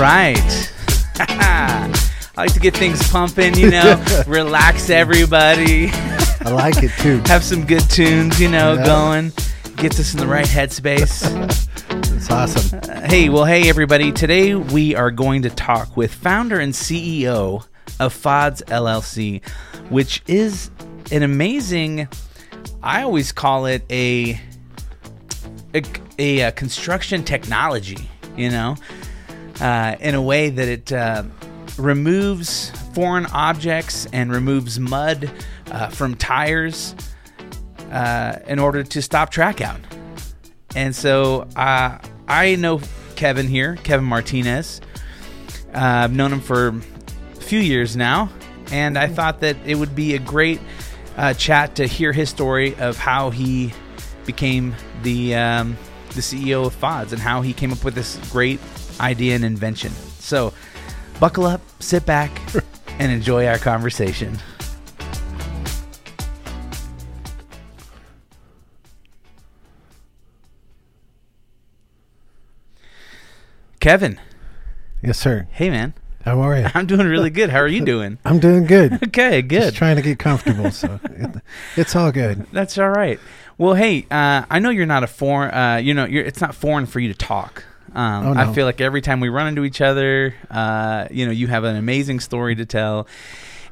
right. I like to get things pumping, you know, relax everybody, I like it too. have some good tunes, you know, Yeah. going. Gets us in the right headspace. It's awesome. hey, well, hey, everybody. Today we are going to talk with founder and CEO of FODS LLC, which is an amazing, I always call it a, a, a, uh, construction technology, you know, uh, in a way that it uh, removes foreign objects and removes mud uh, from tires uh, in order to stop track out. And so uh, I know Kevin here, Kevin Martinez. Uh, I've known him for a few years now, and I thought that it would be a great chat to hear his story of how he became the um, the CEO of FODS and how he came up with this great idea and invention. So, buckle up, sit back, and enjoy our conversation. Kevin, Yes, sir. hey man, How are you? I'm doing really good. How are you doing? I'm doing good. Okay, good. Just trying to get comfortable, so it, it's all good. That's all right. Well, hey, uh, I know you're not a foreign. Uh, you know, you're, it's not foreign for you to talk. Um, Oh, I feel like every time we run into each other, uh, you know, you have an amazing story to tell.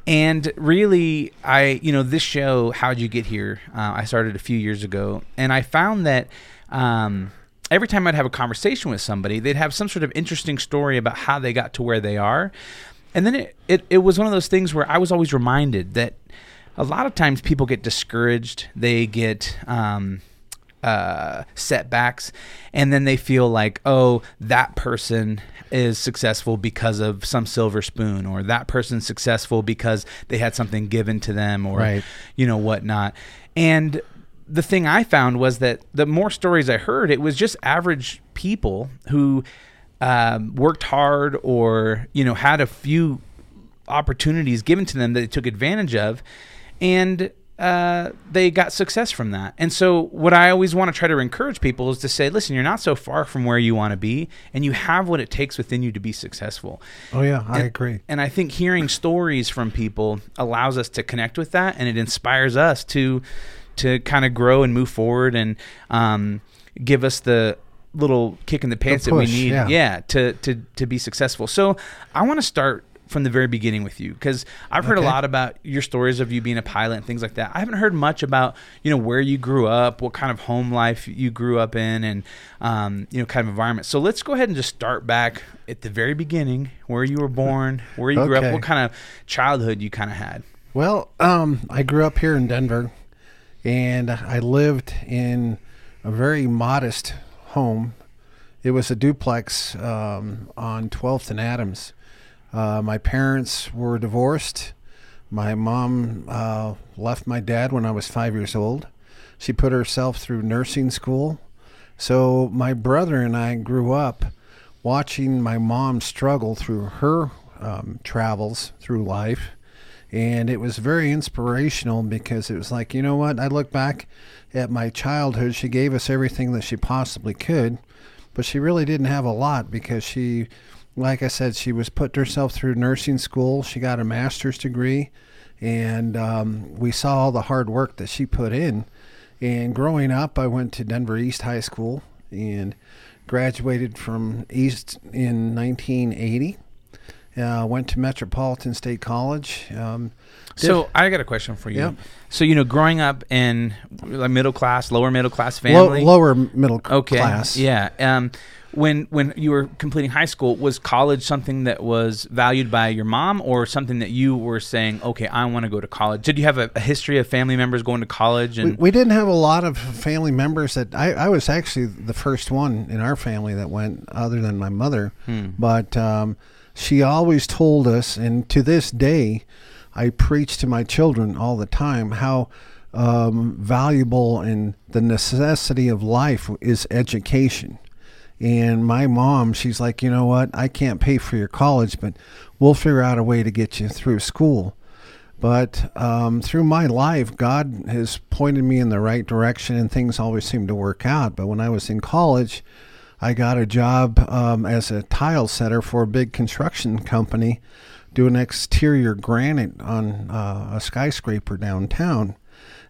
And really, I, you know, this show, How'd You Get Here? Uh, I started a few years ago, and I found that um, every time I'd have a conversation with somebody, they'd have some sort of interesting story about how they got to where they are. And then it, it, it was one of those things where I was always reminded that a lot of times people get discouraged, they get um, uh, setbacks, and then they feel like, oh, that person is successful because of some silver spoon, or that person's successful because they had something given to them, or Right. you know whatnot. And the thing I found was that the more stories I heard, it was just average people who um, worked hard or you know had a few opportunities given to them that they took advantage of, and uh, they got success from that. And so, what I always want to try to encourage people is to say, listen, you're not so far from where you want to be, and you have what it takes within you to be successful. Oh yeah, I And- agree. And I think hearing stories from people allows us to connect with that, and it inspires us to to kind of grow and move forward, and um, give us the little kick in the pants that we push, need, yeah. to to to be successful. So I want to start from the very beginning with you because I've heard a lot about your stories of you being a pilot and things like that. I haven't heard much about you know where you grew up, what kind of home life you grew up in, and um, you know kind of environment. So let's go ahead and just start back at the very beginning, where you were born, where you grew up, what kind of childhood you kind of had. Well, um, I grew up here in Denver, and I lived in a very modest home. It was a duplex um, on 12th and Adams. Uh, my parents were divorced. My mom uh, left my dad when I was five years old. She put herself through nursing school. So my brother and I grew up watching my mom struggle through her um, travels through life. And it was very inspirational because it was like, you know what? I look back at my childhood. She gave us everything that she possibly could, but she really didn't have a lot because she, like I said, she was put herself through nursing school. She got a master's degree, and um, we saw all the hard work that she put in. And growing up, I went to Denver East High School and graduated from East in 1980. Uh, went to Metropolitan State College. Um, So I got a question for you. Yep. So you know, growing up in a middle class, lower middle class low, family, lower middle okay, class. yeah. Um, when when you were completing high school, was college something that was valued by your mom, or something that you were saying, okay, I want to go to college? Did you have a, a history of family members going to college? We, we didn't have a lot of family members that I, I was actually the first one in our family that went other than my mother Hmm. but um, she always told us and to this day i preach to my children all the time how um, valuable and the necessity of life is education and my mom she's like you know what i can't pay for your college but we'll figure out a way to get you through school but um, through my life, God has pointed me in the right direction, and things always seem to work out. But when I was in college, I got a job um, as a tile setter for a big construction company doing exterior granite on uh, a skyscraper downtown.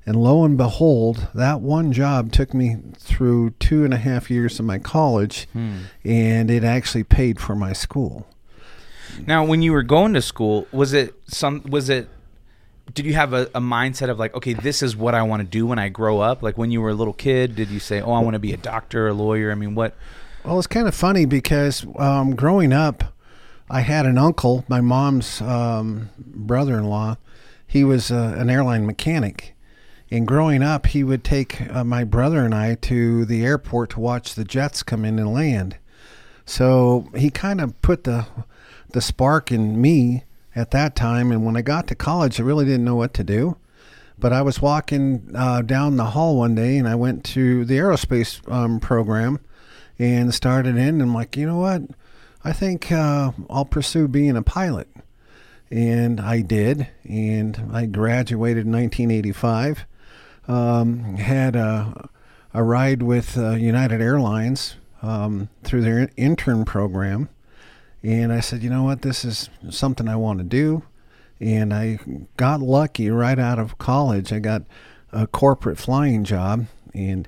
And lo and behold, that one job took me through two and a half years of my college, Hmm. and it actually paid for my school. Now, when you were going to school, was it some? Was it? Did you have a, a mindset of like, okay, this is what I want to do when I grow up? Like when you were a little kid, did you say, oh, I want to be a doctor, a lawyer? I mean, what? Well, it's kind of funny because um, growing up, I had an uncle, my mom's um, brother-in-law. He was uh, an airline mechanic, and growing up, he would take uh, my brother and I to the airport to watch the jets come in and land. So he kind of put the the spark in me at that time. And when I got to college, I really didn't know what to do. But I was walking uh, down the hall one day, and I went to the aerospace um, program and started in. And I'm like, you know what? I think uh, I'll pursue being a pilot. And I did. And I graduated in 1985. Um, had a, a ride with uh, United Airlines um, through their intern program. And I said, you know what? This is something I want to do. And I got lucky right out of college. I got a corporate flying job. And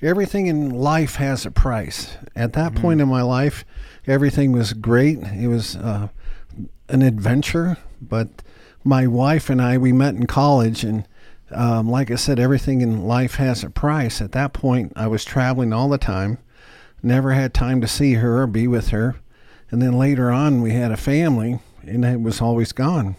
everything in life has a price. At that point in my life, everything was great. It was uh, an adventure. But my wife and I, we met in college. And um, like I said, everything in life has a price. At that point, I was traveling all the time, never had time to see her or be with her. And then later on, we had a family, and it was always gone.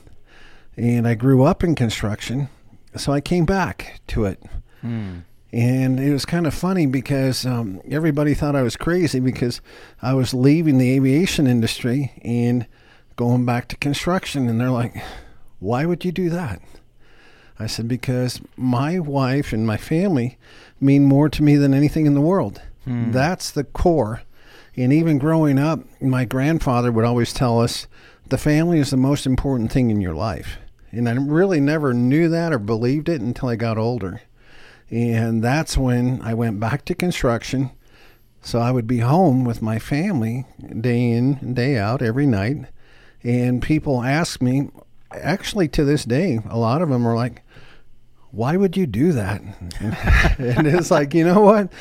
And I grew up in construction, so I came back to it. Hmm. And it was kind of funny because um, everybody thought I was crazy because I was leaving the aviation industry and going back to construction. And they're like, why would you do that? I said, because my wife and my family mean more to me than anything in the world. Hmm. That's the core. And even growing up, my grandfather would always tell us the family is the most important thing in your life. And I really never knew that or believed it until I got older. And that's when I went back to construction. So I would be home with my family day in and day out every night. And people ask me, actually to this day, a lot of them are like, why would you do that? and it's like, you know what?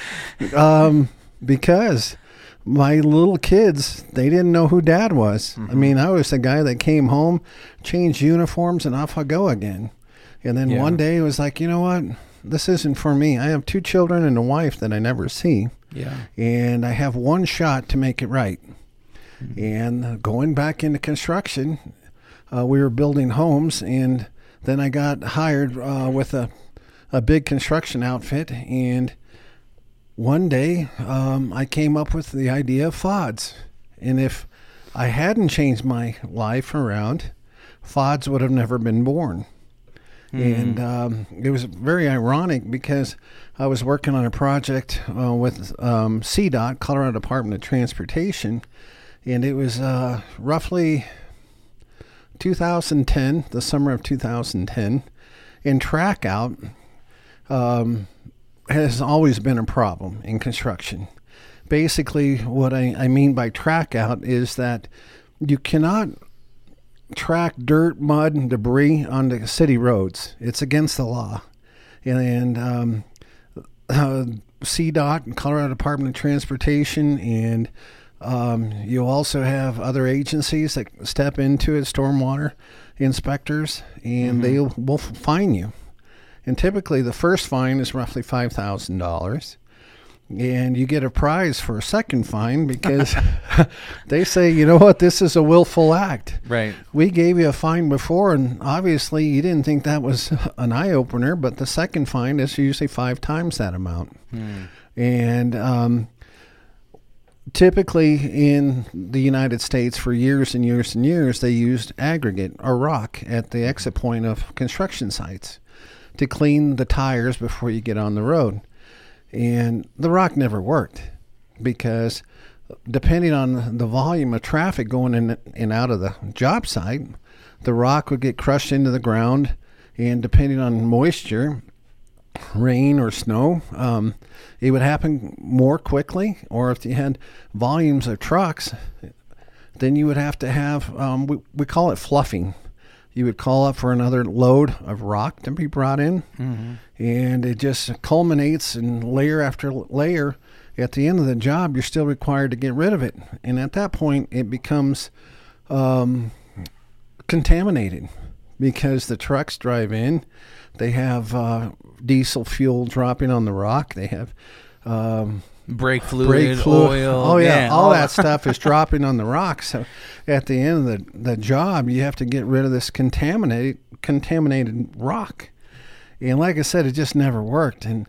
Um, because my little kids, they didn't know who dad was. I mean, I was the guy that came home, changed uniforms, and off I go again. And then Yeah. one day it was like, you know what? This isn't for me. I have two children and a wife that I never see Yeah. and I have one shot to make it right. And uh, going back into construction, uh, we were building homes, and then I got hired uh, with a a big construction outfit. And one day, um, I came up with the idea of FODs, and if I hadn't changed my life around, FODs would have never been born. And um, it was very ironic because I was working on a project uh, with um, CDOT, Colorado Department of Transportation, and it was uh, roughly 2010, the summer of 2010. And track out um, has always been a problem in construction. Basically, what I, I mean by track out is that you cannot track dirt, mud, and debris onto city roads. It's against the law. And um, uh, CDOT and Colorado Department of Transportation, and um, you also have other agencies that step into it, stormwater inspectors, and they will fine you. And typically, the first fine is roughly five thousand dollars, and you get a prize for a second fine because they say, you know what, this is a willful act. Right. We gave you a fine before, and obviously you didn't think that was an eye opener. But the second fine is usually five times that amount. And um, typically in the United States, for years and years and years, they used aggregate or rock at the exit point of construction sites to clean the tires before you get on the road. And the rock never worked because depending on the volume of traffic going in and out of the job site, the rock would get crushed into the ground. And depending on moisture, rain or snow, um, it would happen more quickly. Or if you had volumes of trucks, then you would have to have, um, we, we call it fluffing. You would call up for another load of rock to be brought in, Mm-hmm. and it just culminates in layer after layer. At the end of the job, you're still required to get rid of it. And at that point, it becomes um, contaminated because the trucks drive in. They have uh, diesel fuel dropping on the rock. They have um, Brake fluid, brake fluid. oil. Oh yeah, all that stuff is dropping on the rock. So at the end of the, the job, you have to get rid of this contaminated contaminated rock. And like I said, it just never worked. And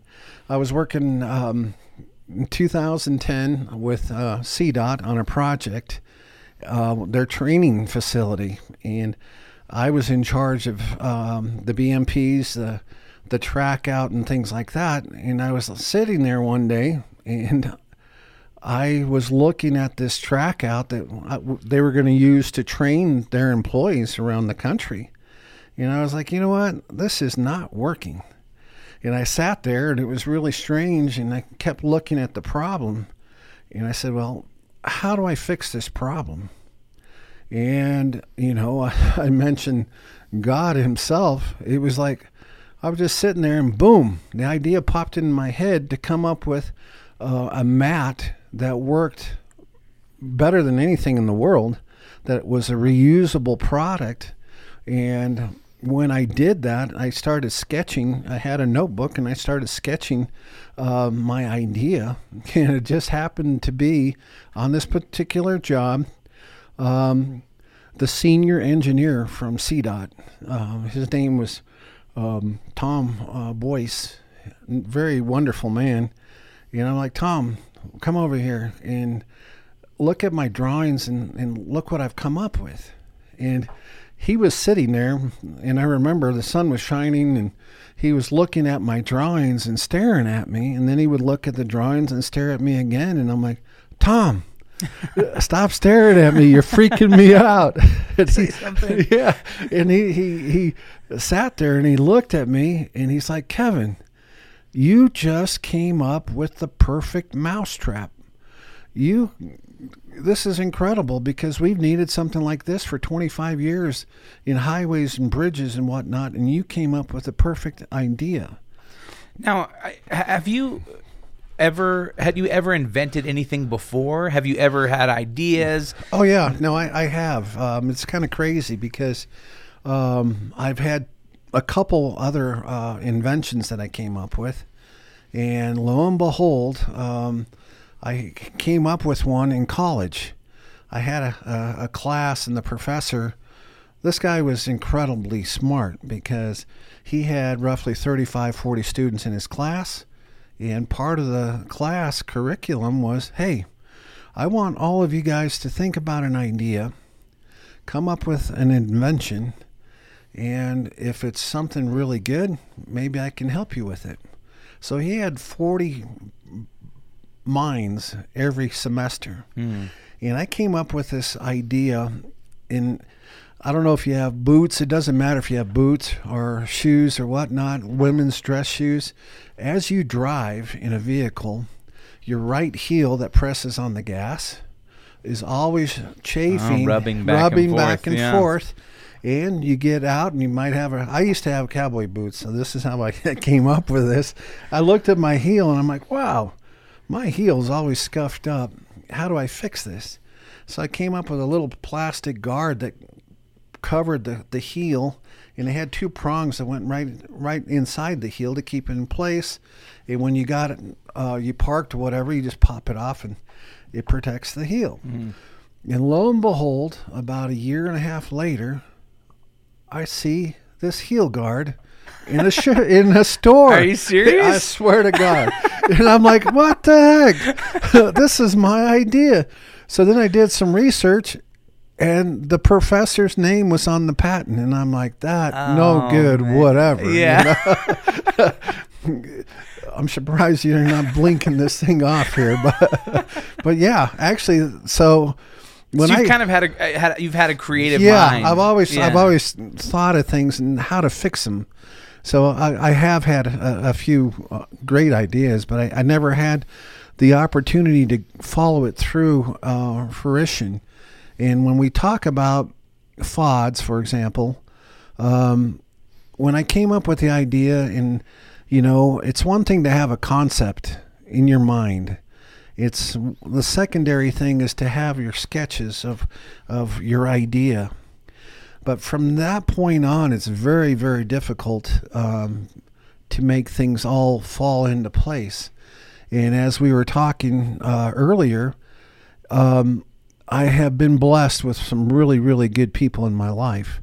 I was working um, in 2010 with uh, CDOT on a project, uh, their training facility, and I was in charge of um, the BMPs, the the track out, and things like that. And I was sitting there one day, and I was looking at this track out that uh, they were going to use to train their employees around the country. And I was like, you know what? This is not working. And I sat there and it was really strange. And I kept looking at the problem. And I said, well, how do I fix this problem? And, you know, I, mentioned God Himself. It was like I was just sitting there and boom, the idea popped in my head to come up with uh, a mat that worked better than anything in the world, that was a reusable product. And when I did that, I started sketching. I had a notebook and I started sketching uh, my idea. And it just happened to be on this particular job. Um, the senior engineer from CDOT, uh, his name was um, Tom uh, Boyce, very wonderful man. And I'm like, Tom, come over here and look at my drawings and, and look what I've come up with. And he was sitting there, and I remember the sun was shining, and he was looking at my drawings and staring at me. And then he would look at the drawings and stare at me again. And I'm like, Tom, stop staring at me. You're freaking me out. And Say he- something. yeah. And he, he, he sat there and he looked at me and he's like, Kevin, you just came up with the perfect mousetrap. You, this is incredible because we've needed something like this for 25 years in highways and bridges and whatnot, and you came up with the perfect idea. Now, have you ever had you ever invented anything before? Have you ever had ideas? Oh yeah, no, I, I have. Um, it's kind of crazy because um, I've had a couple other uh, inventions that I came up with, and lo and behold, um, I came up with one in college. I had a, a, a class, and the professor, this guy was incredibly smart because he had roughly 35, 40 students in his class, and part of the class curriculum was, hey. I want all of you guys to think about an idea, come up with an invention, and if it's something really good, maybe I can help you with it. So he had 40 minds every semester. Hmm. And I came up with this idea in I don't know if you have boots, it doesn't matter if you have boots or shoes or whatnot, women's dress shoes. As you drive in a vehicle, your right heel that presses on the gas is always chafing, Oh, rubbing back and rubbing forth, and yeah. forth. And you get out and you might have a. I used to have cowboy boots, so this is how I came up with this. I looked at my heel and I'm like, wow, my heel's always scuffed up. How do I fix this? So I came up with a little plastic guard that covered the, the heel and it had two prongs that went right right inside the heel to keep it in place. And when you got it, uh, you parked or whatever, you just pop it off and it protects the heel. And lo and behold, about a year and a half later, I see this heel guard in a sh- in a store. Are you serious? I swear to God. and I'm like, what the heck? this is my idea. So then I did some research, and the professor's name was on the patent, and I'm like, that no Oh, good, man. whatever. you Yeah. know? I'm surprised you're not blinking this thing off here, but but yeah, actually, so when so I you've kind of had a had you've had a creative yeah, mind. I've always I've always thought of things and how to fix them. So I, I have had a, a few uh, great ideas, but I, I never had the opportunity to follow it through uh, fruition. And when we talk about FODs, for example, um, when I came up with the idea, and you know, it's one thing to have a concept in your mind. It's the secondary thing is to have your sketches of of your idea. But from that point on, it's very very difficult um, to make things all fall into place. And as we were talking uh, earlier, um, I have been blessed with some really really good people in my life,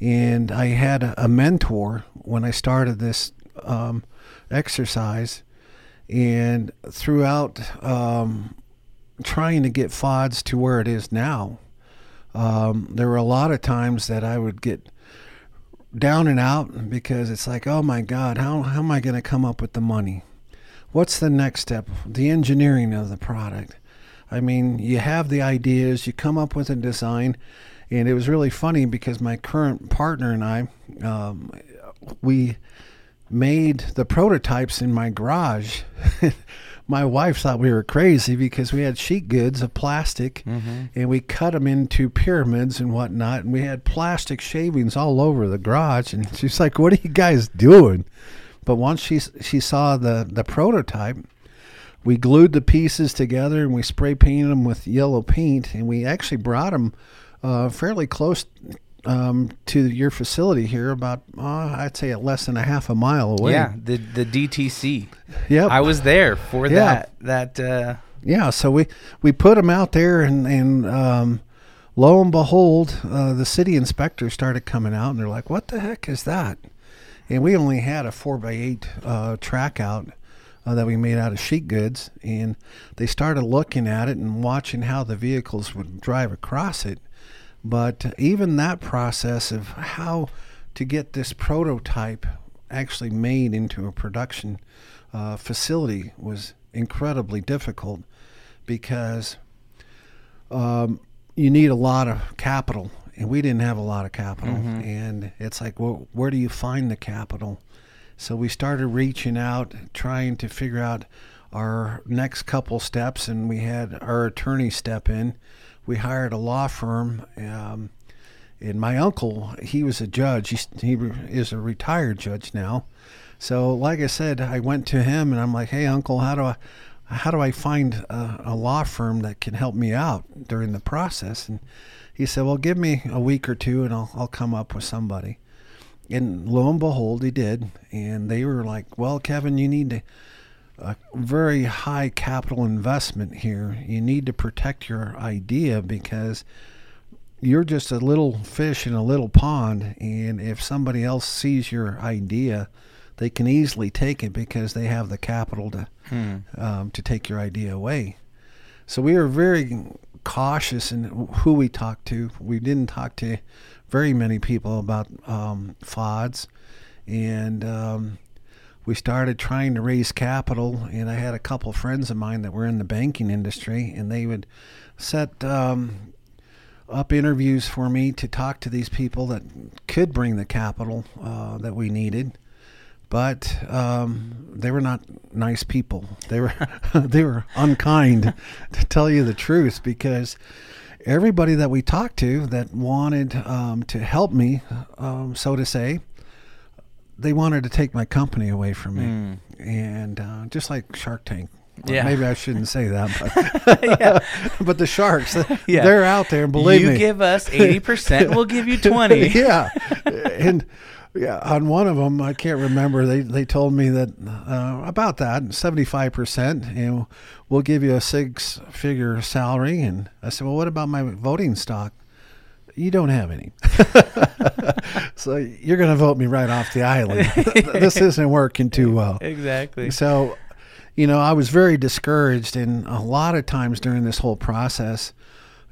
and I had a, mentor when I started this um, exercise and throughout um, trying to get FODS to where it is now, um, there were a lot of times that I would get down and out because it's like, oh my God, how, how am I going to come up with the money? What's the next step? The engineering of the product. I mean, you have the ideas, you come up with a design, and it was really funny because my current partner and I, um, we made the prototypes in my garage. my wife thought we were crazy because we had sheet goods of plastic mm-hmm. and we cut them into pyramids and whatnot. And we had plastic shavings all over the garage. And she's like, What are you guys doing? But once she, she saw the, the prototype, we glued the pieces together and we spray painted them with yellow paint. And we actually brought them uh, fairly close um, to your facility here, about uh, I'd say less than a half a mile away. Yeah, the the DTC. Yep, I was there for yeah. that. That. Uh... Yeah, so we we put them out there, and and um, lo and behold, uh, the city inspectors started coming out, and they're like, "What the heck is that?" And we only had a four by eight uh, track out. Uh, that we made out of sheet goods, and they started looking at it and watching how the vehicles would drive across it but even that process of how to get this prototype actually made into a production uh, facility was incredibly difficult because um, you need a lot of capital, and we didn't have a lot of capital. Mm-hmm. And it's like, well, where do you find the capital? So we started reaching out, trying to figure out our next couple steps, and we had our attorney step in we hired a law firm. Um, and my uncle, he was a judge. He, he is a retired judge now. So, like I said, I went to him and I'm like, "Hey, uncle, how do I, how do I find a, a law firm that can help me out during the process?" And he said, "Well, give me a week or two, and I'll I'll come up with somebody." And lo and behold, he did. And they were like, "Well, Kevin, you need to." a very high capital investment here. You need to protect your idea because you're just a little fish in a little pond, and if somebody else sees your idea, they can easily take it because they have the capital to hmm. um, to take your idea away. So we were very cautious in who we talked to. We didn't talk to very many people about um, FODs, and um, we started trying to raise capital, and I had a couple friends of mine that were in the banking industry, and they would set um, up interviews for me to talk to these people that could bring the capital uh, that we needed. But um, they were not nice people. They were they were unkind, to tell you the truth, because everybody that we talked to that wanted um, to help me, um, so to say, they wanted to take my company away from me, mm. and uh, just like Shark Tank. yeah. maybe I shouldn't say that, but yeah. but the sharks, yeah. they're out there. And believe you me, you give us eighty percent, we'll give you twenty. yeah, and yeah, on one of them, I can't remember. They they told me that uh, about that seventy five percent. You know, we'll give you a six figure salary, and I said, well, what about my voting stock? You don't have any. so you're going to vote me right off the island. this isn't working too well. Exactly. So, you know, I was very discouraged. And a lot of times during this whole process,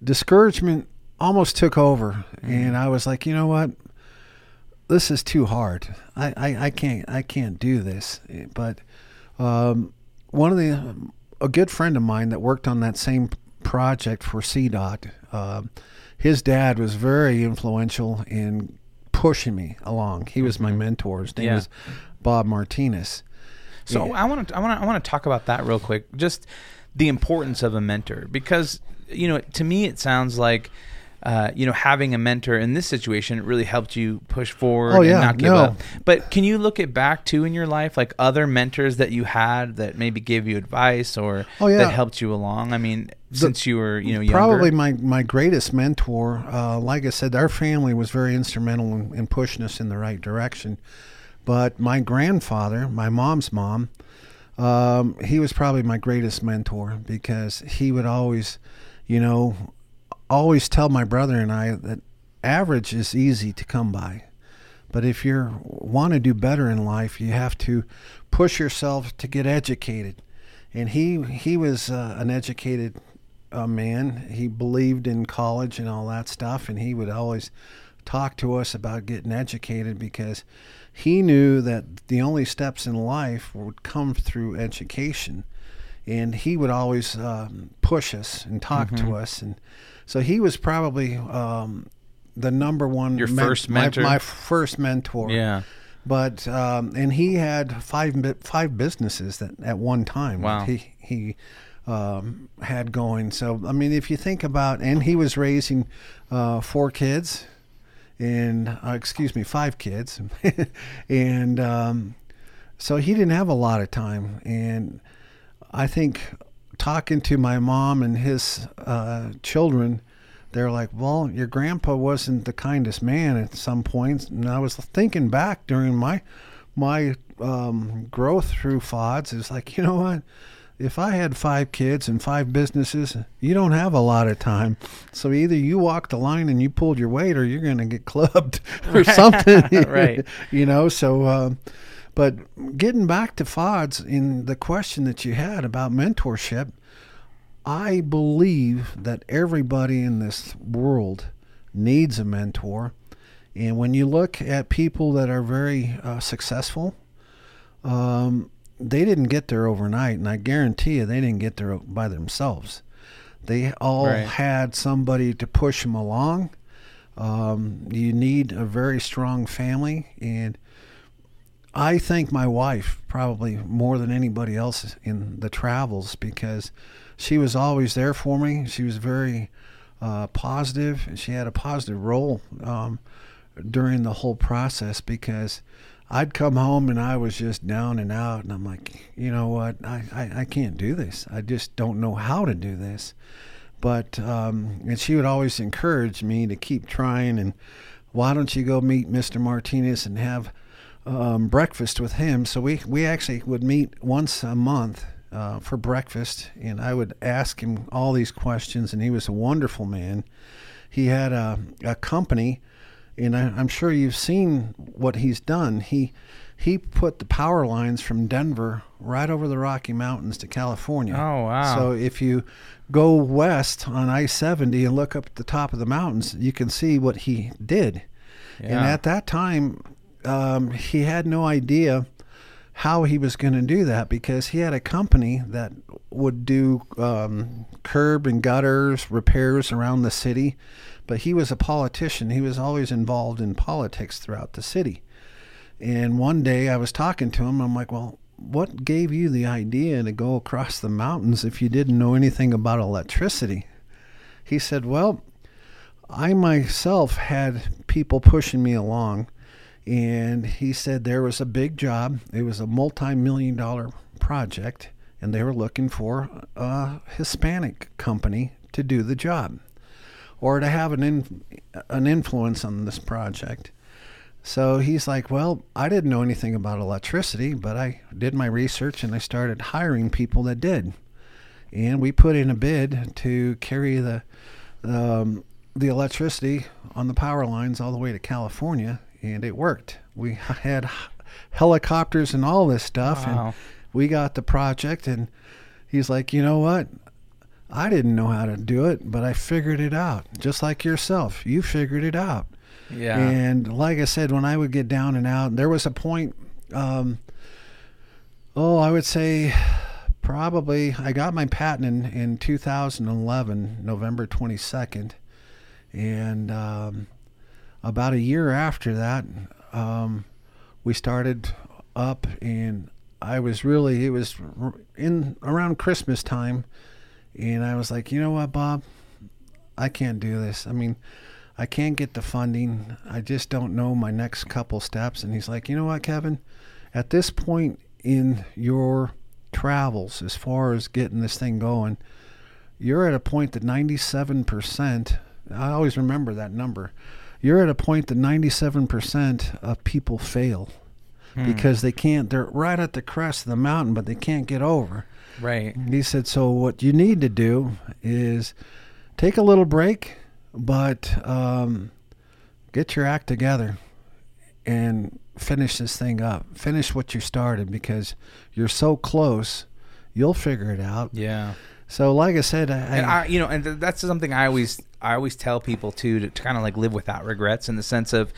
discouragement almost took over. Mm. And I was like, you know what? This is too hard. I, I, I can't I can't do this. But um, one of the a good friend of mine that worked on that same project for CDOT, uh, his dad was very influential in pushing me along. He was my mentor. His name Yeah. was Bob Martinez. So Yeah. I want to I want to I want to talk about that real quick. Just the importance of a mentor because you know to me it sounds like uh, you know having a mentor in this situation it really helped you push forward Oh, yeah, and not give no. up. But can you look it back too in your life like other mentors that you had that maybe gave you advice or Oh, yeah. that helped you along? I mean, since you were you know younger. Probably my, my greatest mentor. Uh, like I said, our family was very instrumental in, in pushing us in the right direction. But my grandfather, my mom's mom, um, he was probably my greatest mentor because he would always, you know, always tell my brother and I that average is easy to come by. But if you want to do better in life, you have to push yourself to get educated. And he he was uh, an educated uh, man. He believed in college and all that stuff, and he would always talk to us about getting educated because he knew that the only steps in life would come through education. And he would always um, push us and talk to us, and so he was probably um, the number one Your first my- mentor? my, first mentor yeah. but um, and he had five five businesses that at one time Wow. he he um, had going. So I mean, if you think about, and he was raising uh, four kids, and uh, excuse me, five kids, and um, so he didn't have a lot of time. And I think talking to my mom and his uh, children they're like, well, your grandpa wasn't the kindest man at some points. And I was thinking back during my my um, growth through FODS, it's like, you know what? If I had five kids and five businesses, you don't have a lot of time. So either you walk the line and you pulled your weight, or you're going to get clubbed or something. Right. You know. So, um, but getting back to FODS in the question that you had about mentorship, I believe that everybody in this world needs a mentor. And when you look at people that are very uh, successful, um, they didn't get there overnight. And I guarantee you, they didn't get there by themselves. They all Right. had somebody to push them along. Um, you need a very strong family. And I thank my wife probably more than anybody else in the travels because she was always there for me. She was very uh, positive, and she had a positive role um, during the whole process because I'd come home and I was just down and out, and I'm like, you know what, I, I, I can't do this. I just don't know how to do this. But um, and she would always encourage me to keep trying and why don't you go meet Mr. Martinez and have um, breakfast with him. So we, we actually would meet once a month uh, for breakfast, and I would ask him all these questions, and he was a wonderful man. He had a, a company, and I, I'm sure you've seen what he's done. He he put the power lines from Denver right over the Rocky Mountains to California. Oh, wow. So if you go west on I-70 and look up at the top of the mountains, you can see what he did. And at that time, um, he had no idea how he was going to do that because he had a company that would do um, curb and gutters repairs around the city. But he was a politician. He was always involved in politics throughout the city. And one day I was talking to him. I'm like, well, what gave you the idea to go across the mountains if you didn't know anything about electricity? He said, well, I myself had people pushing me along. And he said there was a big job. It was a multi million dollar project. And they were looking for a Hispanic company to do the job or to have an, in, an influence on this project. So he's like, Well, I didn't know anything about electricity, but I did my research and I started hiring people that did. And we put in a bid to carry the um, the electricity on the power lines all the way to California, and it worked. We had helicopters and all this stuff, Wow. and we got the project. And he's like, You know what? I didn't know how to do it, but I figured it out. Just like yourself, you figured it out. Yeah. And like I said, when I would get down and out, there was a point. Um, oh, I would say probably I got my patent in, in 2011, November 22nd, and um, about a year after that, um, we started up, and I was really it was in around Christmas time, and I was like, you know what, Bob, I can't do this. I mean, I can't get the funding. I just don't know my next couple steps. And he's like, you know what, Kevin, at this point in your travels, as far as getting this thing going, you're at a point that 97%. I always remember that number. You're at a point that 97% of people fail Hmm. because they can't they're right at the crest of the mountain but they can't get over Right. and he said so what you need to do is take a little break but um, get your act together and finish this thing up finish what you started because you're so close you'll figure it out Yeah. So like i said i, and I, you know, and th- that's something I always, I always tell people too to, to kind of like live without regrets in the sense of,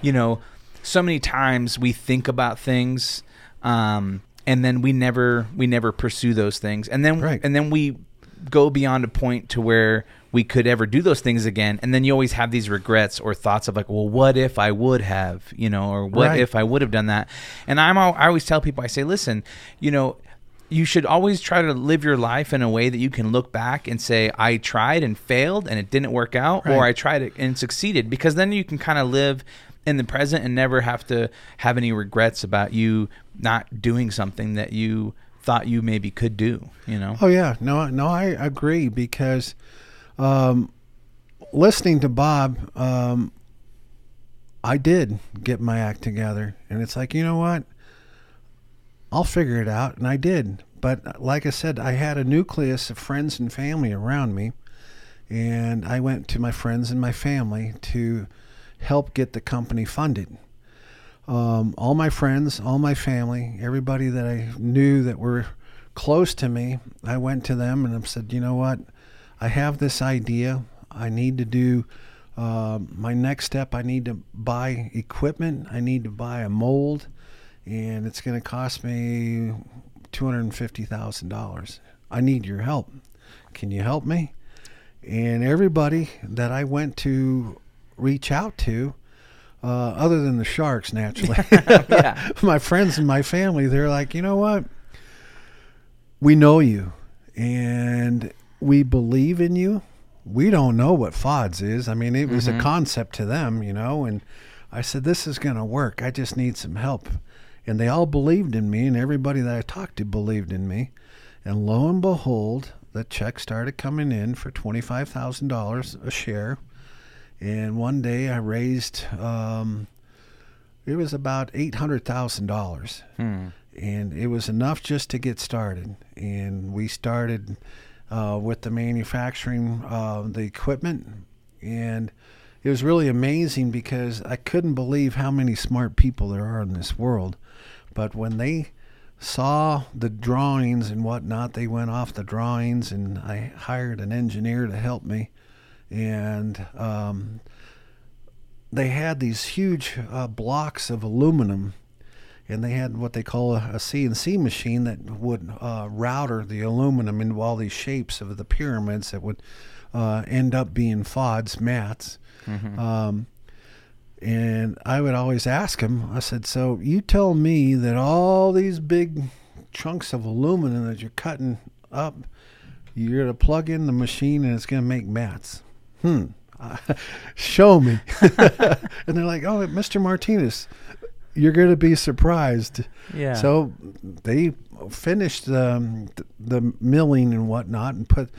you know, so many times we think about things, um, and then we never, we never pursue those things, and then, Right. and then we go beyond a point to where we could ever do those things again, and then you always have these regrets or thoughts of like, well, what if I would have, you know, or what Right. if I would have done that, and I'm, I always tell people, I say, listen, you know you should always try to live your life in a way that you can look back and say I tried and failed and it didn't work out or I tried and succeeded. Because then you can kind of live in the present and never have to have any regrets about you not doing something that you thought you maybe could do, you know. Oh yeah, no, no, I agree because um, listening to Bob, um, I did get my act together, and it's like you know what, I'll figure it out, and I did. But like I said, I had a nucleus of friends and family around me, and I went to my friends and my family to help get the company funded. Um, all my friends, all my family, everybody that I knew that were close to me, I went to them and I said, you know what? I have this idea. I need to do um, my next step. I need to buy equipment. I need to buy a mold, and it's going to cost me two hundred and fifty thousand dollars. I need your help. Can you help me? And everybody that I went to reach out to, uh, other than the sharks, naturally, my friends and my family, they're like, you know what? We know you, and we believe in you. We don't know what FODS is. I mean, it was a concept to them, you know. And I said, this is going to work. I just need some help. And they all believed in me, and everybody that I talked to believed in me. And lo and behold, the check started coming in for twenty-five thousand dollars a share. And one day I raised, um, it was about eight hundred thousand dollars, Hmm. and it was enough just to get started. And we started uh, with the manufacturing uh, the equipment, and it was really amazing because I couldn't believe how many smart people there are in this world. But when they saw the drawings and whatnot, they went off the drawings, and I hired an engineer to help me, and um, they had these huge uh, blocks of aluminum and they had what they call a, a CNC machine that would uh, router the aluminum into all these shapes of the pyramids that would uh, end up being FODs mats. Um, and I would always ask him, I said, So you tell me that all these big chunks of aluminum that you're cutting up, you're going to plug in the machine and it's going to make mats? Hmm. Show me. and they're like, Oh, Mr. Martinez, you're going to be surprised. Yeah. So they finished um, th- the milling and whatnot and put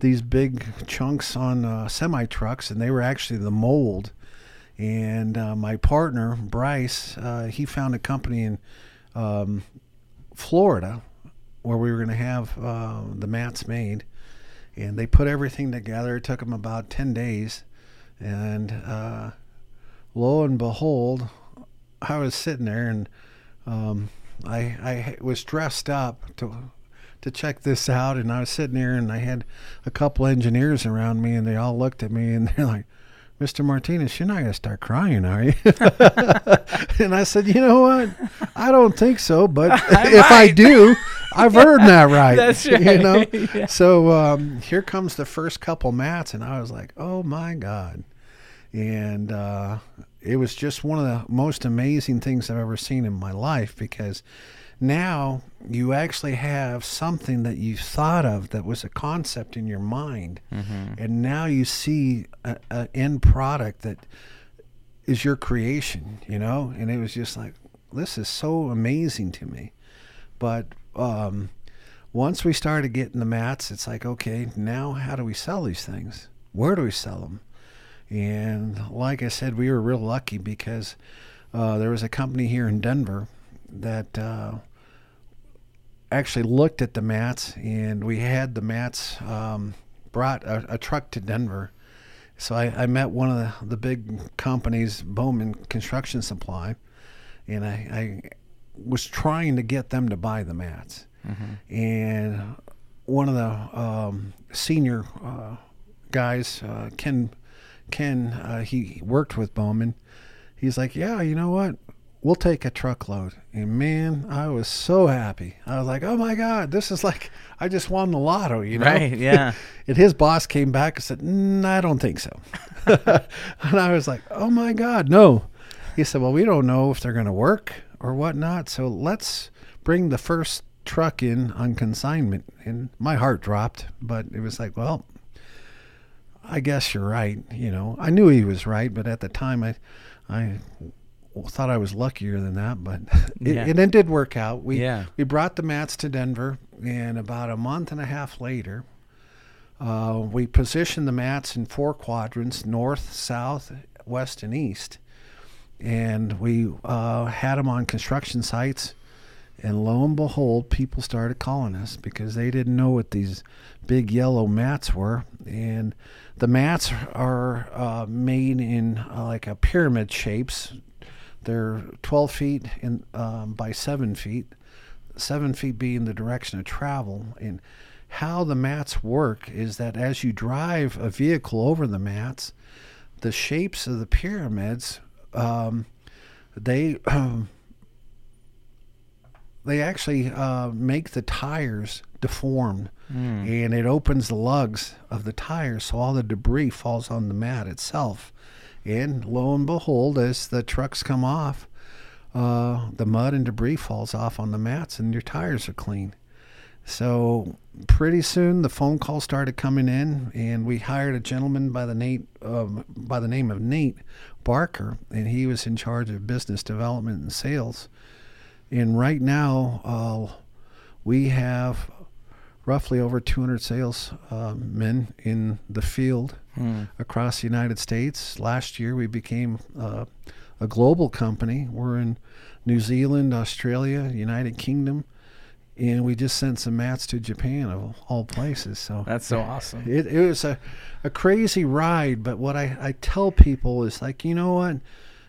these big chunks on uh, semi trucks, and they were actually the mold. And uh, my partner Bryce, uh, he found a company in um, Florida where we were going to have uh, the mats made, and they put everything together. It took them about ten days, and uh, lo and behold, I was sitting there and um, I I was dressed up to to check this out, and I was sitting there and I had a couple engineers around me, and they all looked at me and they're like. Mr. Martinez, you're not going to start crying, are you? and I said, you know what? I don't think so, but if I do, I've earned that right. That's You know? Yeah. So um, here comes the first couple mats, and I was like, oh my God. and uh, it was just one of the most amazing things I've ever seen in my life because now you actually have something that you thought of that was a concept in your mind, and now you see an end product that is your creation, you know? And it was just like, this is so amazing to me. But um, once we started getting the mats, it's like, okay, now how do we sell these things? Where do we sell them? And like I said, we were real lucky because uh, there was a company here in Denver that uh, actually looked at the mats, and we had the mats um, brought a, a truck to Denver. So I, I met one of the, the big companies, Bowman Construction Supply, and I, I was trying to get them to buy the mats. And one of the um, senior uh, guys, uh, Ken, Ken, uh, he worked with Bowman. He's like, yeah, you know what? We'll take a truckload. And man, I was so happy. I was like, oh my God, this is like, I just won the lotto, you know? Right, yeah. and his boss came back and said, mm, I don't think so. and I was like, oh my God, no. He said, well, we don't know if they're going to work or whatnot. So let's bring the first truck in on consignment. And my heart dropped, but it was like, well, I guess you're right. You know, I knew he was right, but at the time, I, I thought I was luckier than that. But it, Yeah. and it did work out. We Yeah. we brought the mats to Denver, and about a month and a half later, uh, we positioned the mats in four quadrants: north, south, west, and east. And we uh, had them on construction sites. And lo and behold, people started calling us because they didn't know what these big yellow mats were. And the mats are uh, made in uh, like a pyramid shapes. They're 12 feet in, um, by 7 feet, 7 feet being the direction of travel. And how the mats work is that as you drive a vehicle over the mats, the shapes of the pyramids, um, they um, they actually uh, make the tires deformed. And it opens the lugs of the tires so all the debris falls on the mat itself and lo and behold as the trucks come off uh, the mud and debris falls off on the mats and your tires are clean. So pretty soon the phone calls started coming in and we hired a gentleman by the Nate um, by the name of Nate Barker and he was in charge of business development and sales. And right now, uh, we have roughly over 200 sales uh, men in the field across the United States. Last year, we became uh, a global company. We're in New Zealand, Australia, United Kingdom, and we just sent some mats to Japan, of all places. So That's so awesome. it, it was a, a crazy ride, but what I, I tell people is like, you know what?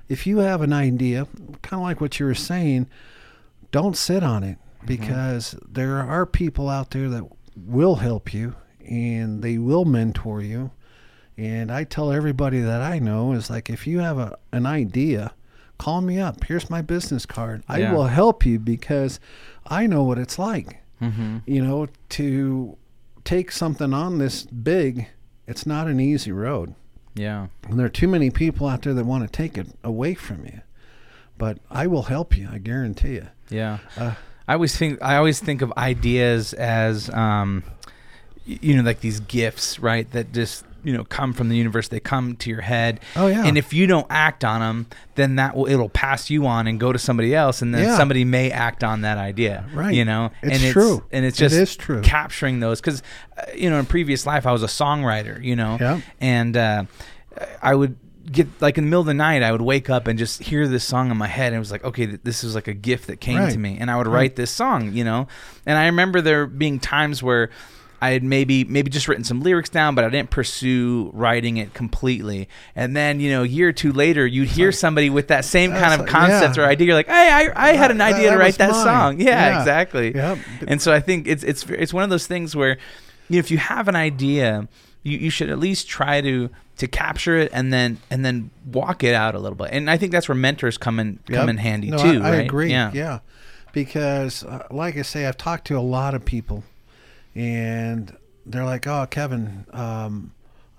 If you have an idea, kind of like what you were saying, don't sit on it because there are people out there that will help you and they will mentor you. And I tell everybody that I know is like, if you have a, an idea, call me up. Here's my business card. I Yeah. will help you because I know what it's like Mm-hmm. you know, to take something on this big, it's not an easy road. Yeah. And there are too many people out there that want to take it away from you. But I will help you, I guarantee you. Yeah. Uh, I always think I always think of ideas as um, you know like these gifts, right? That just you know come from the universe. They come to your head. Oh, yeah. And if you don't act on them, then that will it'll pass you on and go to somebody else, and then Yeah. somebody may act on that idea. Right. You know. And it's and true. And it's just is true. capturing those because uh, you know in previous life I was a songwriter. You know. Yeah. And uh, I would get like in the middle of the night I would wake up and just hear this song in my head and it was like okay this is like a gift that came Right. to me and I would Right. write this song you know and I remember there being times where I had maybe maybe just written some lyrics down but I didn't pursue writing it completely and then you know a year or two later you'd hear somebody with that same kind of like- concept yeah. or idea you're like hey I, I had an idea that to write that mine. song yeah, Yeah. exactly Yep. and so I think it's it's it's one of those things where you know if you have an idea, you, you should at least try to to capture it and then and then walk it out a little bit. And I think that's where mentors come in come in handy No, too. I, I right? agree. Yeah. Yeah. Because, uh, like I say, I've talked to a lot of people, and they're like, "Oh, Kevin, um,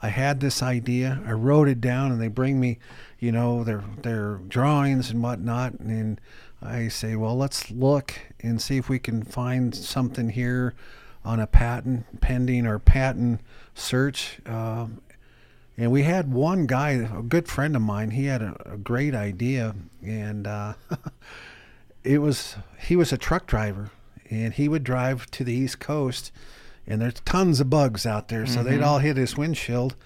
I I had this idea. I wrote it down, and they bring me, you know, their their drawings and whatnot, and I say, well, let's look and see if we can find something here on a patent pending or patent search. Um, and we had one guy, a good friend of mine. He had a, a great idea, and uh, it was he was a truck driver, and he would drive to the East Coast, and there's tons of bugs out there, so they'd all hit his windshield,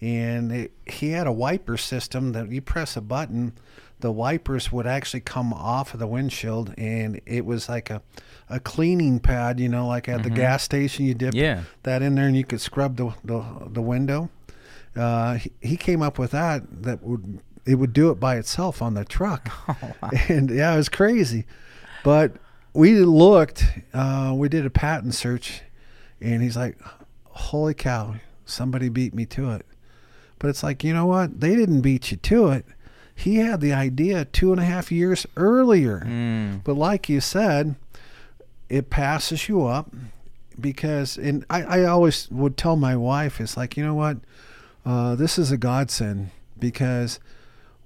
and it, he had a wiper system that you press a button, the wipers would actually come off of the windshield, and it was like a a cleaning pad, you know, like at the gas station, you dip Yeah. that in there, and you could scrub the the, the window. Uh, he, he came up with that that would it would do it by itself on the truck, and yeah, it was crazy. But we looked, uh, we did a patent search, and he's like, "Holy cow, somebody beat me to it." But it's like, you know what? They didn't beat you to it. He had the idea two and a half years earlier. Mm. But like you said, it passes you up because, and I, I always would tell my wife, it's like, you know what? Uh, this is a godsend because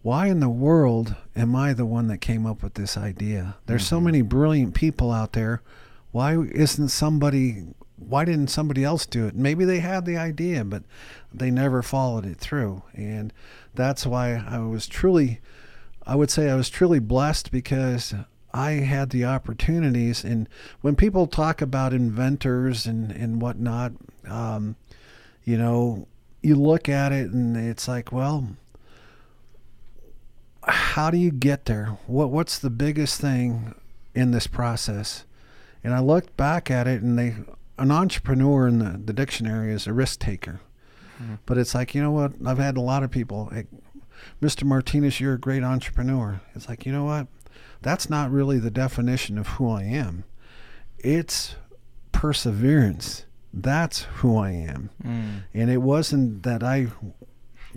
why in the world am I the one that came up with this idea? There's so many brilliant people out there. Why isn't somebody, why didn't somebody else do it? Maybe they had the idea, but they never followed it through. And that's why I was truly, I would say I was truly blessed because I had the opportunities. And when people talk about inventors and, and whatnot, um, you know, you look at it and it's like, well, how do you get there? What what's the biggest thing in this process? And I looked back at it and they an entrepreneur in the, the dictionary is a risk taker. But it's like, you know what? I've had a lot of people, like, Mr. Martinez, you're a great entrepreneur. It's like, you know what? That's not really the definition of who I am. It's perseverance. That's who I am. Mm. And it wasn't that I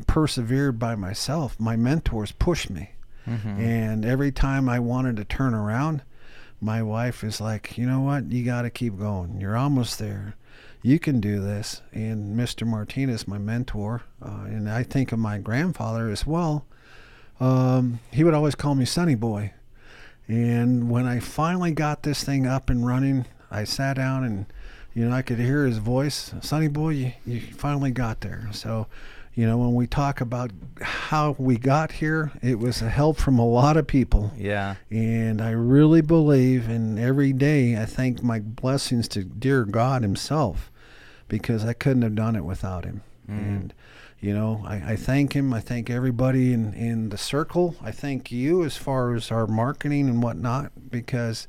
persevered by myself. My mentors pushed me. Mhm. And every time I wanted to turn around, my wife is like, you know what? You got to keep going. You're almost there. You can do this. And Mr. Martinez, my mentor, uh, and I think of my grandfather as well, um, he would always call me Sonny Boy. And when I finally got this thing up and running, I sat down and, you know, I could hear his voice, Sonny Boy, you, you finally got there. So, you know, when we talk about how we got here, it was a help from a lot of people. Yeah. And I really believe, and every day I thank my blessings to dear God Himself because I couldn't have done it without Him. And, you know, I, I thank Him. I thank everybody in, in the circle. I thank you as far as our marketing and whatnot because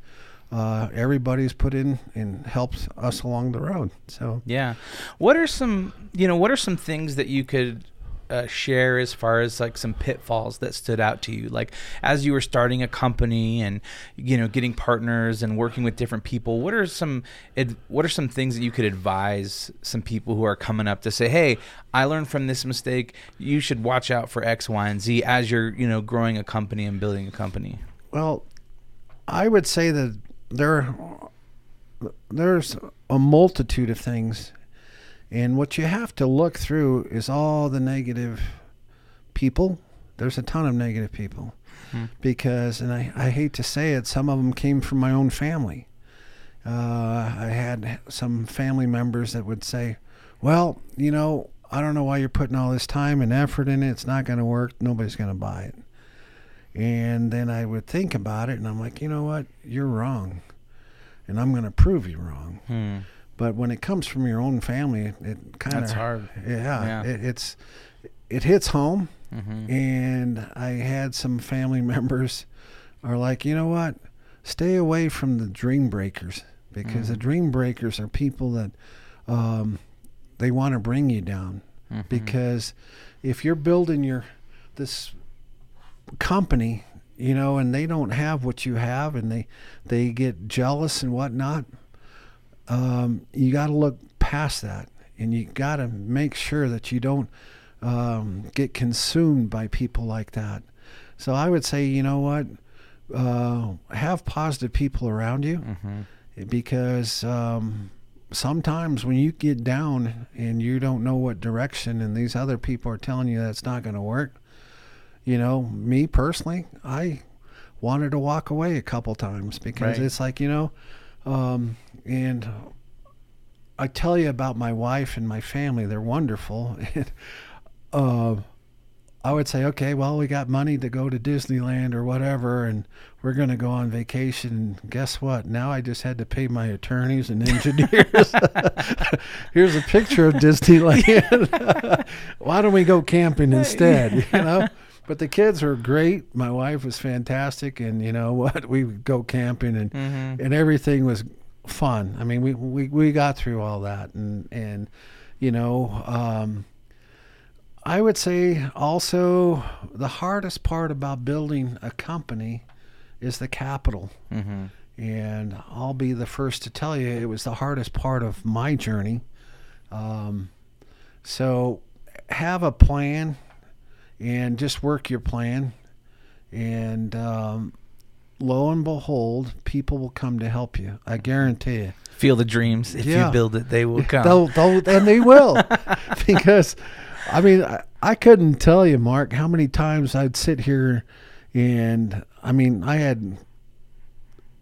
uh, everybody's put in and helps us along the road. So, Yeah. What are some, you know, what are some things that you could uh, share as far as like some pitfalls that stood out to you? Like as you were starting a company and, you know, getting partners and working with different people, what are some, what are some things that you could advise some people who are coming up to say, hey, I learned from this mistake. You should watch out for X, Y, and Z as you're, you know, growing a company and building a company. Well, I would say that there there's a multitude of things, and what you have to look through is all the negative people. There's a ton of negative people Hmm. because, and I, I hate to say it, some of them came from my own family. Uh, I had some family members that would say, "Well, you know, I don't know why you're putting all this time and effort in it. It's not going to work. Nobody's going to buy it." And then I would think about it, and I'm like, you know what? You're wrong, and I'm going to prove you wrong. Hmm. But when it comes from your own family, it, kind of That's hard. Yeah, Yeah. It, it's it hits home, hmm and I had some family members are like, you know what? Stay away from the dream breakers because the dream breakers are people that um, they want to bring you down Mm-hmm. because if you're building your this company you know and they don't have what you have and they they get jealous and whatnot um, you got to look past that and you got to make sure that you don't um, get consumed by people like that. So i would say you know what? Uh, have positive people around you hmm because um, sometimes when you get down and you don't know what direction, and these other people are telling you that's not going to work, you know, me personally, I wanted to walk away a couple times because Right. it's like, you know, um, and I tell you about my wife and my family, they're wonderful. And, uh, I would say, okay, well, we got money to go to Disneyland or whatever, and we're going to go on vacation. And guess what? Now I just had to pay my attorneys and engineers. Here's a picture of Disneyland. Why don't we go camping instead? You know. But the kids were great. My wife was fantastic, and you know what? We would go camping, and Mhm. and everything was fun. I mean, we we, we got through all that, and and you know, um, I would say also the hardest part about building a company is the capital. Mhm. And I'll be the first to tell you it was the hardest part of my journey. Um, so have a plan and just work your plan. And um, lo and behold, people will come to help you. I guarantee you. Field of Dreams. If Yeah. you build it, they will come. They'll, they'll, and they will. because, I mean, I, I couldn't tell you, Mark, how many times I'd sit here and, I mean, I had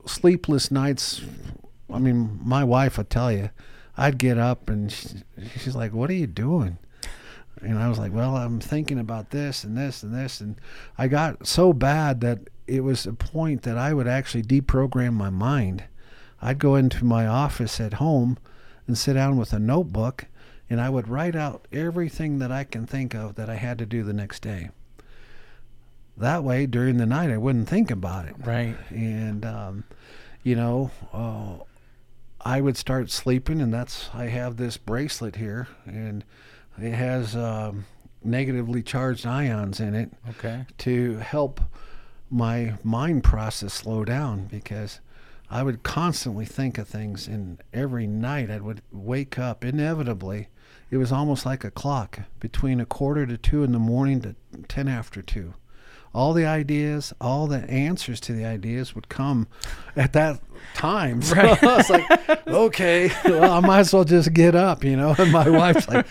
sleepless nights. I mean, my wife would tell you, I'd get up and she, she's like, What are you doing? And I was like, Well, I'm thinking about this and this and this. And I got so bad that it was a point that I would actually deprogram my mind. I'd go into my office at home and sit down with a notebook and I would write out everything that I can think of that I had to do the next day. That way, during the night, I wouldn't think about it. right. And, um, you know, uh, I would start sleeping, and that's, I have this bracelet here, and it has um, negatively charged ions in it Okay. to help my mind process slow down because I would constantly think of things and every night. I would wake up inevitably. It was almost like a clock between a quarter to 2 in the morning to 10 after 2 all the ideas all the answers to the ideas would come at that time. So Right. I was like okay well I might as well just get up you know? And my wife's like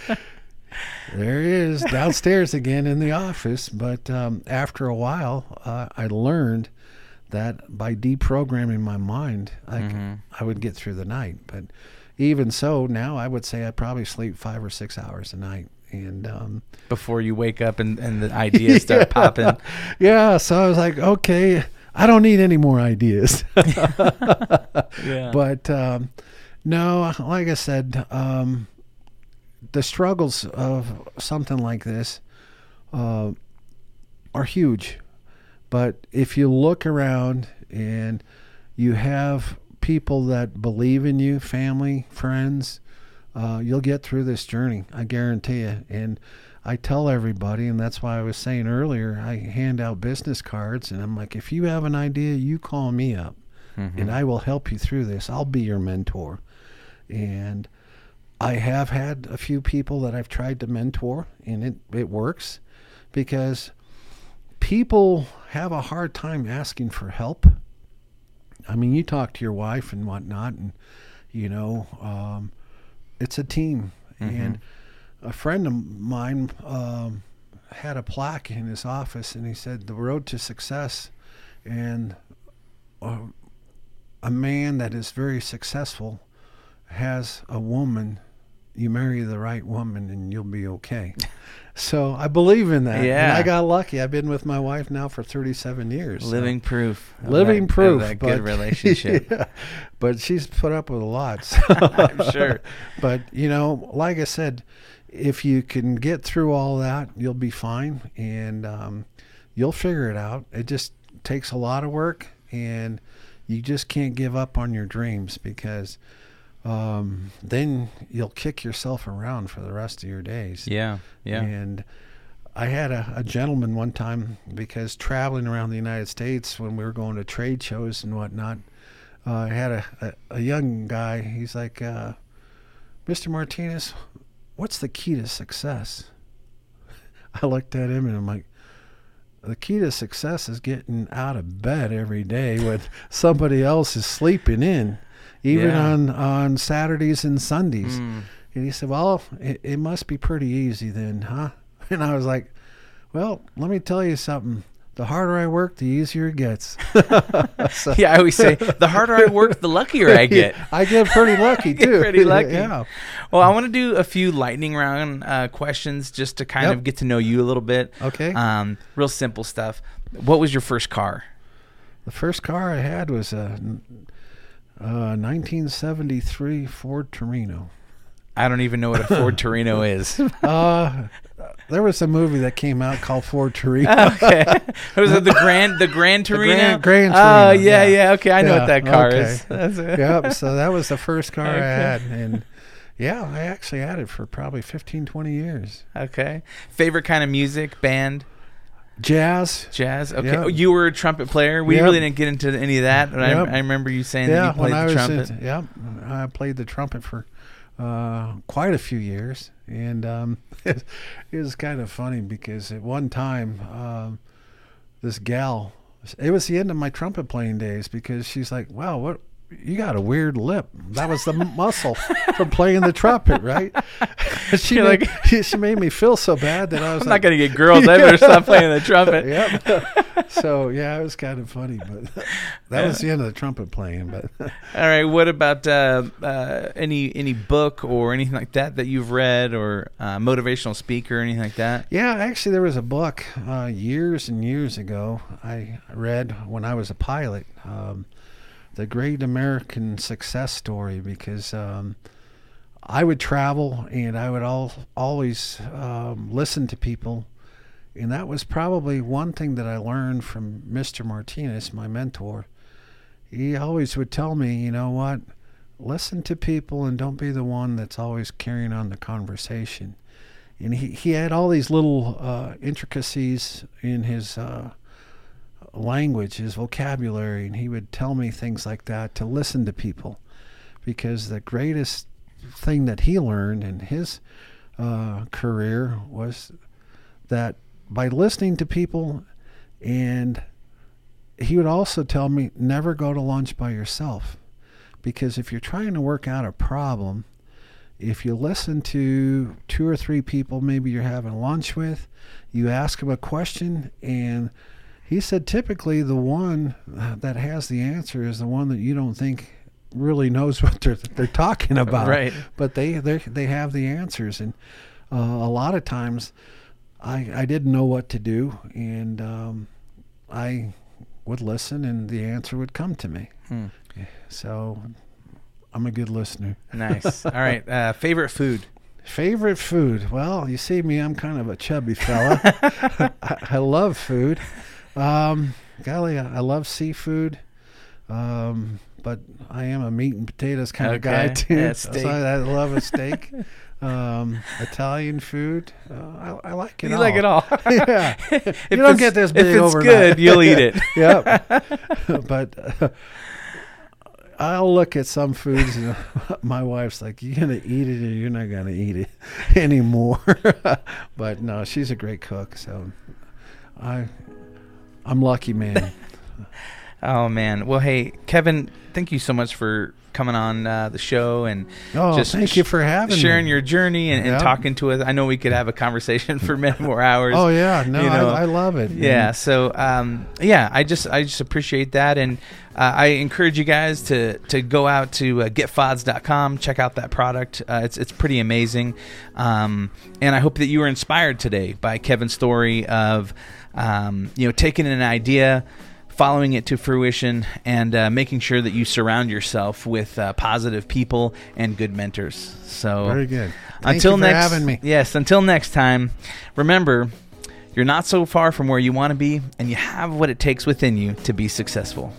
there he is downstairs again in the office. But um, after a while, uh, I learned that by deprogramming my mind, I, Mhm. I would get through the night. But even so, now I would say I probably sleep five or six hours a night. And um, Before you wake up and, and the ideas start Yeah. popping. yeah, so I was like, okay, I don't need any more ideas. Yeah. But um, no, like I said, um, the struggles of something like this uh, are huge. But if you look around and you have people that believe in you, family, friends, uh, you'll get through this journey. I guarantee you. And I tell everybody, and that's why I was saying earlier, I hand out business cards, and I'm like, if you have an idea, you call me up Mhm. and I will help you through this. I'll be your mentor. And I have had a few people that I've tried to mentor, and it, it works because people have a hard time asking for help. I mean, you talk to your wife and whatnot, and you know, um, it's a team. And a friend of mine um, had a plaque in his office, and he said, "The road to success." And uh, a man that is very successful has a woman. You marry the right woman, and you'll be okay. so I believe in that. And Yeah. I got lucky. I've been with my wife now for 37 years. so- Living proof. living that- proof. that good relationship. Yeah. But she's put up with a lot. so- I'm sure. But you know, like I said, if you can get through all that, you'll be fine, and um, you'll figure it out. It just takes a lot of work, and you just can't give up on your dreams because um, then you'll kick yourself around for the rest of your days. Yeah. Yeah. And I had a, a gentleman one time because traveling around the United States when we were going to trade shows and whatnot, uh, I had a, a, a young guy. He's like, uh, Mr. Martinez, what's the key to success? I looked at him and I'm like, the key to success is getting out of bed every day when somebody else is sleeping in. Even Yeah. on on Saturdays and Sundays. Mm. And he said, "Well, it, it must be pretty easy then, huh?" And I was like, "Well, let me tell you something. The harder I work, the easier it gets." So- Yeah, I always say the harder I work, the luckier I get. I get pretty lucky too. pretty lucky. yeah. Well, I want to do a few lightning round uh, questions just to kind Yep. of get to know you a little bit. Okay. Um, real simple stuff. What was your first car? The first car I had was a, uh 1973 Ford Torino. I don't even know what a Ford Torino is. Uh, there was a movie that came out called Ford Torino. okay. Was it the Grand the Grand Torino? Grand- Grand Oh Torino, yeah, yeah. yeah. Okay, I know what that car okay. is. That's it. yep. So that was the first car Okay. I had, and yeah, I actually had it for probably 15, 20 years. Okay. Favorite kind of music, band, Jazz. jazz. Okay. Yeah. Oh, you were a trumpet player. We Yep. really didn't get into any of that, but Yep. I, I remember you saying that you played the trumpet. in, yep, I played the trumpet for uh, quite a few years, and um, it, was kind of funny because at one time, um, this gal, it was the end of my trumpet playing days because she's like, "Wow, what." You got a weird lip. That was the muscle from playing the trumpet, right? she You're made, like- she, made me feel so bad that I was I'm like, not gonna get girls. I better stop playing the trumpet. Yep. so yeah, it was kind of funny, but that was the end of the trumpet playing. But All right. What about uh, uh, any any book or anything like that that you've read, or uh, motivational speaker, or anything like that? Yeah, actually, there was a book uh, years and years ago I read when I was a pilot, um, The Great American Success Story, because um, I would travel and I would all, always um, listen to people. And that was probably one thing that I learned from Mr. Martinez, my mentor. He always would tell me, you know what, listen to people and don't be the one that's always carrying on the conversation and he, he had all these little uh, intricacies in his uh, language, his vocabulary, and he would tell me things like that to listen to people, because the greatest thing that he learned in his uh, career was that by listening to people, and he would also tell me never go to lunch by yourself, because if you're trying to work out a problem if you listen to two or three people maybe you're having lunch with, you ask them a question, and he said typically the one that has the answer is the one that you don't think really knows what they're they're talking about. Right. But they they they have the answers, and uh, a lot of times I I didn't know what to do, and um, I would listen, and the answer would come to me. Hmm. So I'm a good listener. Nice. All right. Uh, favorite food. Favorite food? Well, you see me, I'm kind of a chubby fella. I, I love food. Um, golly, I, I love seafood. Um, but I am a meat and potatoes kind of guy too. Yeah, So. I, I love a steak. um, Italian food. Uh, I, I like it you all. like it all. yeah. If you don't get this big If it's overnight. good, you'll eat it. yep. but uh, I'll look at some foods and my wife's like, "You're gonna eat it, or you're not gonna eat it anymore." but no, she's a great cook, so I, I'm lucky, man. Oh man. Well, hey, Kevin, thank you so much for coming on uh, the show and Oh, Just thank sh- you for having sharing me. your journey and, and Yeah. talking to us. I know we could have a conversation for many more hours. Oh yeah, no, you know. I, I love it. Yeah. So, um, yeah, I just I just appreciate that, and uh, I encourage you guys to to go out to uh, getfods.com, check out that product. Uh, it's it's pretty amazing, um, and I hope that you were inspired today by Kevin's story of um, you know taking an idea. Following it to fruition and uh, making sure that you surround yourself with uh, positive people and good mentors. So, very good. Thank until you for next, having me. yes. Until next time, remember, you're not so far from where you want to be, and you have what it takes within you to be successful.